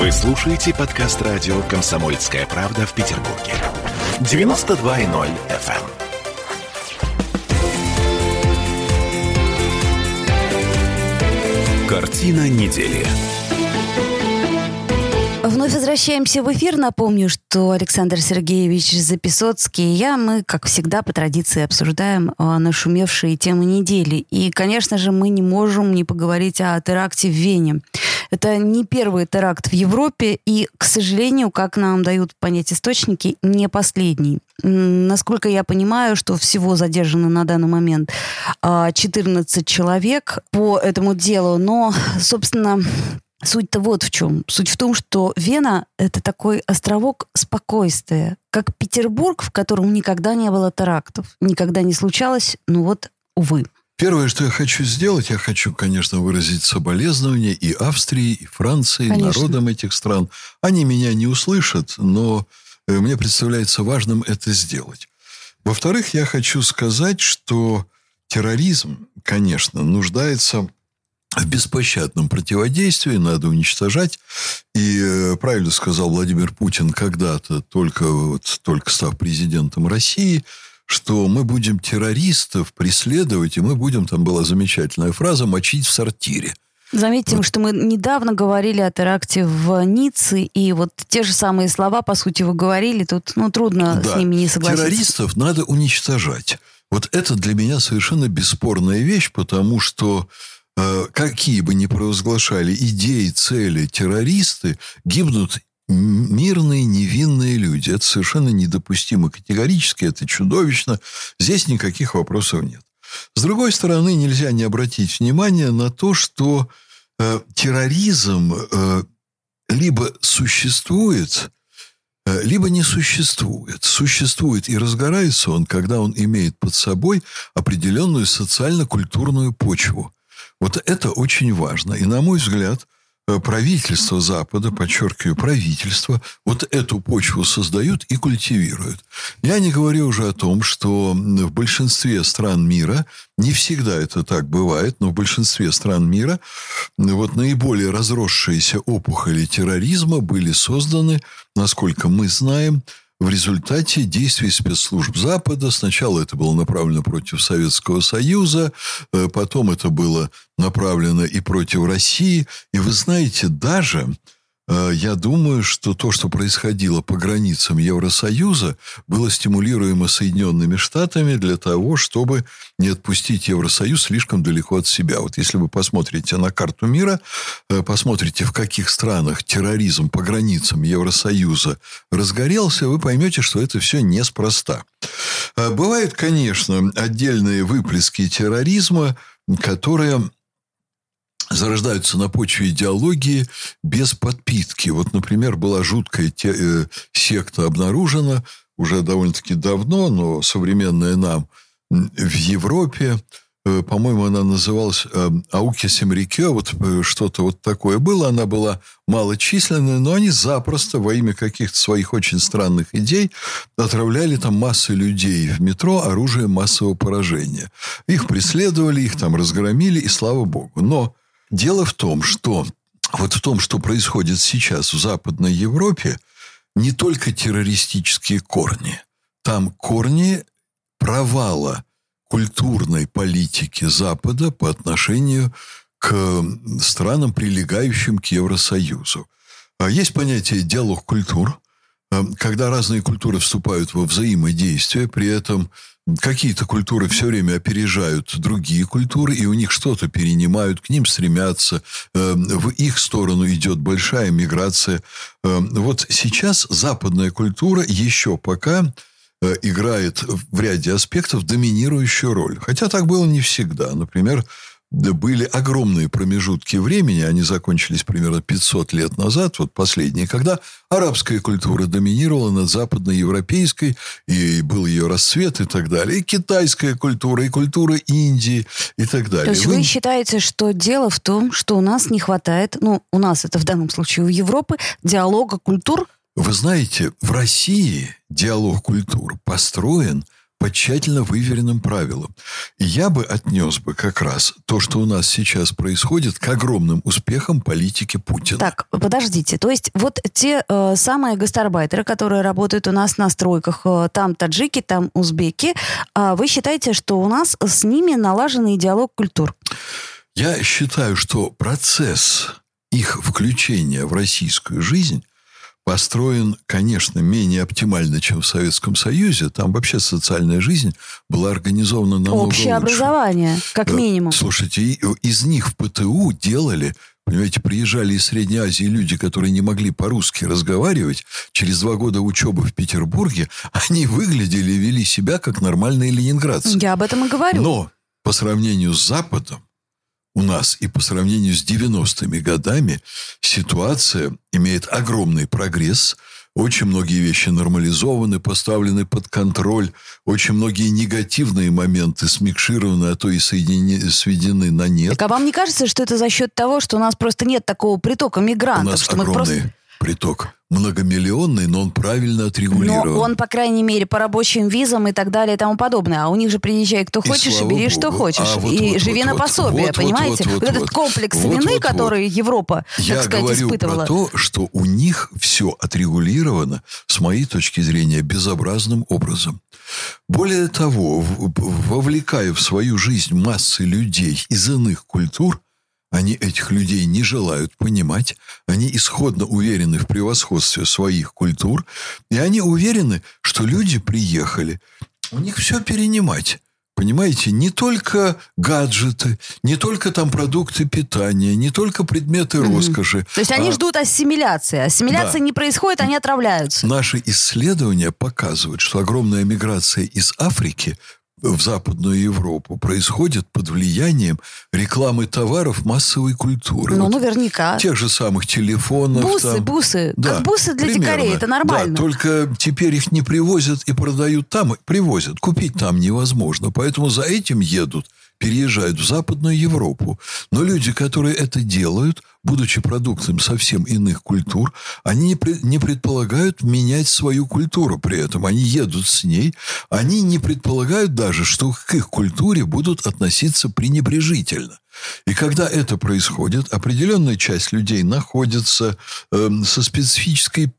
Вы слушаете подкаст радио «Комсомольская правда» в Петербурге. 92.0 FM. Картина недели. Вновь возвращаемся в эфир. Напомню, что Александр Сергеевич Записоцкий и я, мы, как всегда, по традиции обсуждаем а, нашумевшие темы недели. И, конечно же, мы не можем не поговорить о теракте в Вене. Это не первый теракт в Европе и, к сожалению, как нам дают понять источники, не последний. Насколько я понимаю, что всего задержано на данный момент 14 а, человек по этому делу, но, собственно, Суть-то вот в чем. Суть в том, что Вена — это такой островок спокойствия, как Петербург, в котором никогда не было терактов, никогда не случалось, ну вот, увы. Первое, что я хочу сделать, я хочу, конечно, выразить соболезнования и Австрии, и Франции, конечно. народам этих стран. Они меня не услышат, но э, мне представляется важным это сделать. Во-вторых, я хочу сказать, что терроризм, конечно, нуждается в беспощадном противодействии надо уничтожать. И э, правильно сказал Владимир Путин когда-то, только, вот, только став президентом России, что мы будем террористов преследовать, и мы будем, там была замечательная фраза, мочить в сортире. Заметим, вот. что мы недавно говорили о теракте в Ницце, и вот те же самые слова, по сути, вы говорили, тут ну, трудно да. с ними не согласиться. Террористов надо уничтожать. Вот это для меня совершенно бесспорная вещь, потому что Э, какие бы ни провозглашали идеи, цели террористы, гибнут мирные, невинные люди. Это совершенно недопустимо категорически, это чудовищно. Здесь никаких вопросов нет. С другой стороны, нельзя не обратить внимание на то, что э, терроризм э, либо существует, э, либо не существует. Существует и разгорается он, когда он имеет под собой определенную социально-культурную почву. Вот это очень важно. И, на мой взгляд, правительство Запада, подчеркиваю, правительство, вот эту почву создают и культивируют. Я не говорю уже о том, что в большинстве стран мира, не всегда это так бывает, но в большинстве стран мира вот наиболее разросшиеся опухоли терроризма были созданы, насколько мы знаем, в результате действий спецслужб Запада. Сначала это было направлено против Советского Союза, э, потом это было направлено и против России. И вы знаете, даже я думаю, что то, что происходило по границам Евросоюза, было стимулируемо Соединенными Штатами для того, чтобы не отпустить Евросоюз слишком далеко от себя. Вот если вы посмотрите на карту мира, э, посмотрите, в каких странах терроризм по границам Евросоюза разгорелся, вы поймете, что это все неспроста. Э, бывают, конечно, отдельные выплески терроризма, которые зарождаются на почве идеологии без подпитки. Вот, например, была жуткая те, э, секта обнаружена уже довольно-таки давно, но современная нам в Европе. Э, по-моему, она называлась э, Ауки Семрикё, вот э, что-то вот такое было. Она была малочисленная, но они запросто во имя каких-то своих очень странных идей отравляли там массы людей в метро оружием массового поражения. Их преследовали, их там разгромили, и слава богу. Но Дело в том, что вот в том, что происходит сейчас в Западной Европе, не только террористические корни. Там корни провала культурной политики Запада по отношению к странам, прилегающим к Евросоюзу. А есть понятие диалог культур, когда разные культуры вступают во взаимодействие, при этом какие-то культуры все время опережают другие культуры, и у них что-то перенимают, к ним стремятся, э, в их сторону идет большая миграция. Э, вот сейчас западная культура еще пока э, играет в ряде аспектов доминирующую роль. Хотя так было не всегда. Например, были огромные промежутки времени, они закончились примерно 500 лет назад, вот последние, когда арабская культура доминировала над западноевропейской, и был ее расцвет и так далее, и китайская культура, и культура Индии и так далее. То есть вы, вы считаете, что дело в том, что у нас не хватает, ну, у нас это в данном случае у Европы, диалога культур? Вы знаете, в России диалог культур построен по тщательно выверенным правилам. И я бы отнес бы как раз то, что у нас сейчас происходит, к огромным успехам политики Путина. Так, подождите. То есть вот те э, самые гастарбайтеры, которые работают у нас на стройках, э, там таджики, там узбеки, э, вы считаете, что у нас с ними налаженный диалог культур? Я считаю, что процесс их включения в российскую жизнь построен, конечно, менее оптимально, чем в Советском Союзе. Там вообще социальная жизнь была организована намного Общее лучше. образование, как минимум. Слушайте, из них в ПТУ делали Понимаете, приезжали из Средней Азии люди, которые не могли по-русски разговаривать. Через два года учебы в Петербурге они выглядели и вели себя как нормальные ленинградцы. Я об этом и говорю. Но по сравнению с Западом, у нас и по сравнению с 90-ми годами ситуация имеет огромный прогресс. Очень многие вещи нормализованы, поставлены под контроль. Очень многие негативные моменты смикшированы, а то и соединены, сведены на нет. Так а вам не кажется, что это за счет того, что у нас просто нет такого притока мигрантов? У нас огромный мы просто... приток многомиллионный, но он правильно отрегулирован. Но он, по крайней мере, по рабочим визам и так далее и тому подобное. А у них же приезжай кто И хочешь, и бери богу. что хочешь. А вот, и вот, живи вот, на вот, пособие, вот, понимаете? вот, Вот, вот, этот вот. комплекс Вот, вины, вот, который Европа, Я так сказать, говорю испытывала. про то, что у них все отрегулировано, с моей точки зрения, безобразным образом. Более того, вовлекая в свою жизнь массы людей из иных культур, они этих людей не желают понимать, они исходно уверены в превосходстве своих культур, и они уверены, что люди приехали, у них все перенимать. Понимаете, не только гаджеты, не только там продукты питания, не только предметы роскоши. То есть они а ждут ассимиляции. Ассимиляция Да. не происходит, они отравляются. Наши исследования показывают, что огромная миграция из Африки в Западную Европу происходит под влиянием рекламы товаров массовой культуры. Ну, Вот наверняка. Тех же самых телефонов. Бусы, там. бусы. Да, как бусы для примерно. дикарей, это нормально. Да, только теперь их не привозят и продают там. Привозят. Купить там невозможно. Поэтому за этим едут, переезжают в Западную Европу. Но люди, которые это делают, будучи продуктом совсем иных культур, они не, не предполагают менять свою культуру при этом. Они едут с ней. Они не предполагают даже, что к их культуре будут относиться пренебрежительно. И когда это происходит, определенная часть людей находится эм, со специфической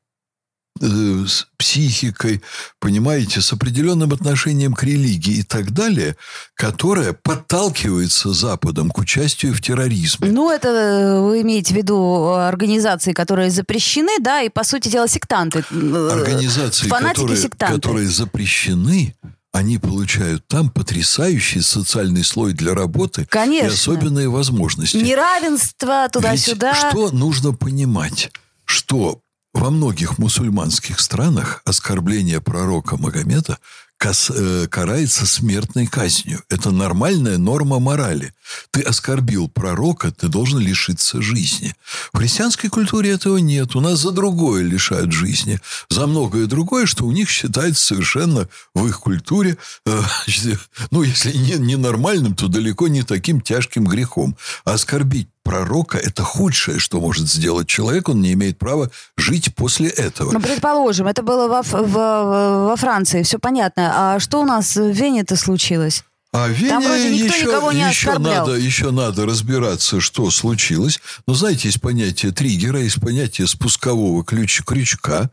э, с психикой, понимаете, с определенным отношением к религии и так далее, которая подталкивается Западом к участию в терроризме. Ну, это э, вы имеете в виду организации, которые запрещены, да, и, по сути дела, сектанты. Э, Организации, Фанатики которые, сектанты. которые запрещены, они получают там потрясающий социальный слой для работы Конечно. и особенные возможности. Неравенство Ведь туда-сюда. что нужно понимать? Что во многих мусульманских странах оскорбление пророка Магомета э, карается смертной казнью. Это нормальная норма морали. Ты оскорбил пророка, ты должен лишиться жизни. В христианской культуре этого нет. У нас за другое лишают жизни. За многое другое, что у них считается совершенно в их культуре, э, ну, если не, не нормальным, то далеко не таким тяжким грехом. Оскорбить пророка – это худшее, что может сделать человек. Он не имеет права жить после этого. Ну, предположим, это было во, Ф- в- во Франции, все понятно. А что у нас в Вене-то случилось? А Вене Там вроде никто еще, никого не еще, оскорблял. надо, еще надо разбираться, что случилось. Но знаете, есть понятие триггера, есть понятие спускового ключ, крючка.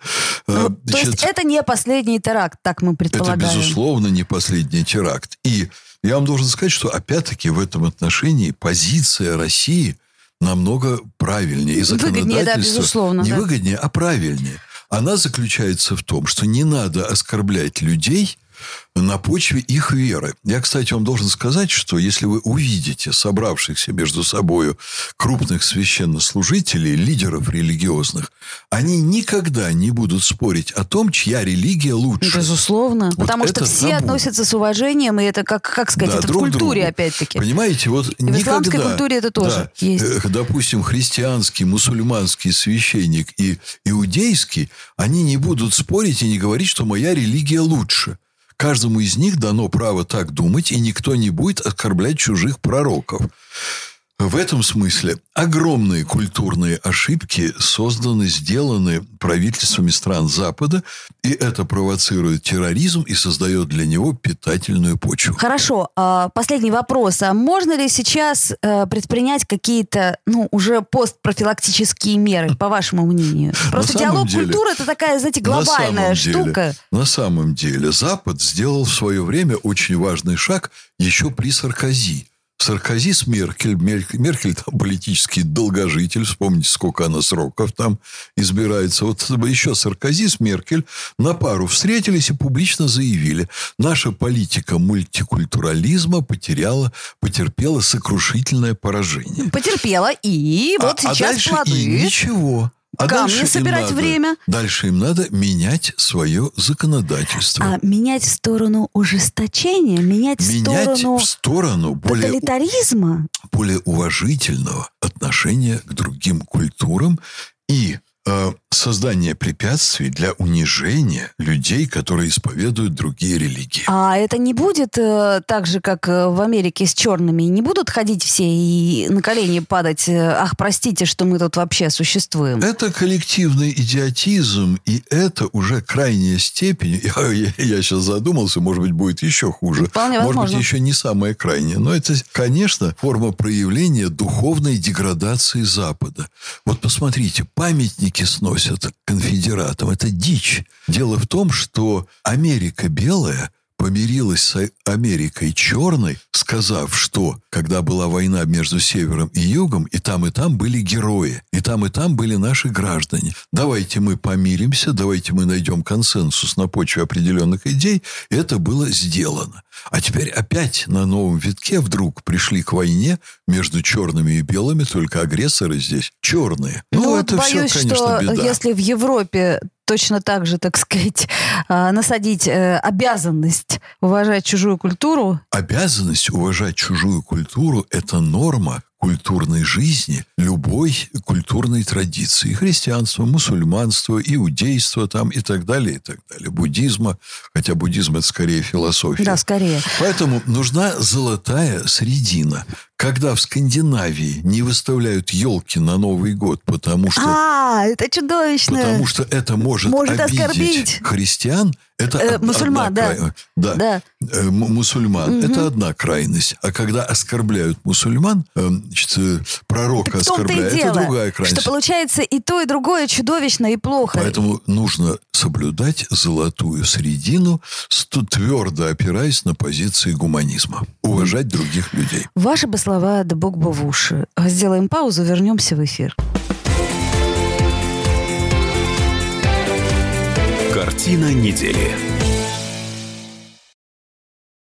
Э, Ну, то значит, есть это не последний теракт, так мы это, предполагаем. безусловно, не последний теракт. И я вам должен сказать, что опять-таки в этом отношении позиция России намного правильнее. И Выгоднее, да, законодательство безусловно, Не да. выгоднее, а правильнее. Она заключается в том, что не надо оскорблять людей на почве их веры. Я, кстати, вам должен сказать, что если вы увидите собравшихся между собой крупных священнослужителей, лидеров религиозных, они никогда не будут спорить о том, чья религия лучше. Безусловно. Вот потому что все табу. относятся с уважением, и это, как, как сказать, Да, это друг в культуре, другу. опять-таки. Понимаете, вот в исламской никогда, культуре это тоже да, есть. э, допустим, христианский, мусульманский священник и иудейский, они не будут спорить и не говорить, что моя религия лучше. Каждому из них дано право так думать, и никто не будет оскорблять чужих пророков. В этом смысле огромные культурные ошибки созданы, сделаны правительствами стран Запада, и это провоцирует терроризм и создает для него питательную почву. Хорошо. А, последний вопрос. А можно ли сейчас э, предпринять какие-то, ну, уже постпрофилактические меры, по вашему мнению? Просто диалог деле, культуры – это такая, знаете, глобальная на штука. Деле, на самом деле Запад сделал в свое время очень важный шаг еще при Саркози – Саркози с Меркель. Меркель, Меркель там политический долгожитель. Вспомните, сколько она сроков там избирается. Вот еще Саркози с Меркель на пару встретились и публично заявили. Наша политика мультикультурализма потеряла, потерпела сокрушительное поражение. Потерпела. И вот а, сейчас а дальше плоды. И ничего. А Камни собирать надо, время. Дальше им надо менять свое законодательство. А менять в сторону ужесточения, менять, менять в сторону, в сторону более, тоталитаризма, более уважительного отношения к другим культурам и Э, создание препятствий для унижения людей, которые исповедуют другие религии. А это не будет э, так же, как э, в Америке с черными? Не будут ходить все и на колени падать? Э, Ах, простите, что мы тут вообще существуем. Это коллективный идиотизм, и это уже крайняя степень. Я, я, я сейчас задумался, может быть, будет еще хуже. Вполне может возможно. быть, еще не самое крайнее. Но это, конечно, форма проявления духовной деградации Запада. Вот посмотрите, памятники памятники сносят конфедератам. Это дичь. Дело в том, что Америка белая помирилась с Америкой черной, сказав, что когда была война между севером и югом, и там, и там были герои, и там, и там были наши граждане. Давайте мы помиримся, давайте мы найдем консенсус на почве определенных идей. И это было сделано. А теперь опять на новом витке вдруг пришли к войне между черными и белыми, только агрессоры здесь черные. Ну, ну это боюсь, все, конечно, что беда. если в Европе точно так же, так сказать, а, насадить э, обязанность уважать чужую культуру. Обязанность уважать чужую культуру – это норма культурной жизни любой культурной традиции. Христианства, мусульманства, иудейства там и так далее, и так далее. Буддизма, хотя буддизм это скорее философия. Да, скорее. Поэтому нужна золотая средина. Когда в Скандинавии не выставляют елки на Новый год, потому что... А, это чудовищно. Потому что это может, может обидеть оскорбить. христиан, это э, мусульман, да. Край... да. да. Э, мусульман. Угу. Это одна крайность. А когда оскорбляют мусульман, э, значит, э, пророка оскорбляют, это другая крайность. Что получается и то, и другое чудовищно и плохо. Поэтому нужно соблюдать золотую средину, твердо опираясь на позиции гуманизма. Уважать других людей. Ваши бы слова, да бог бы в уши. Сделаем паузу, вернемся в эфир. Картина недели.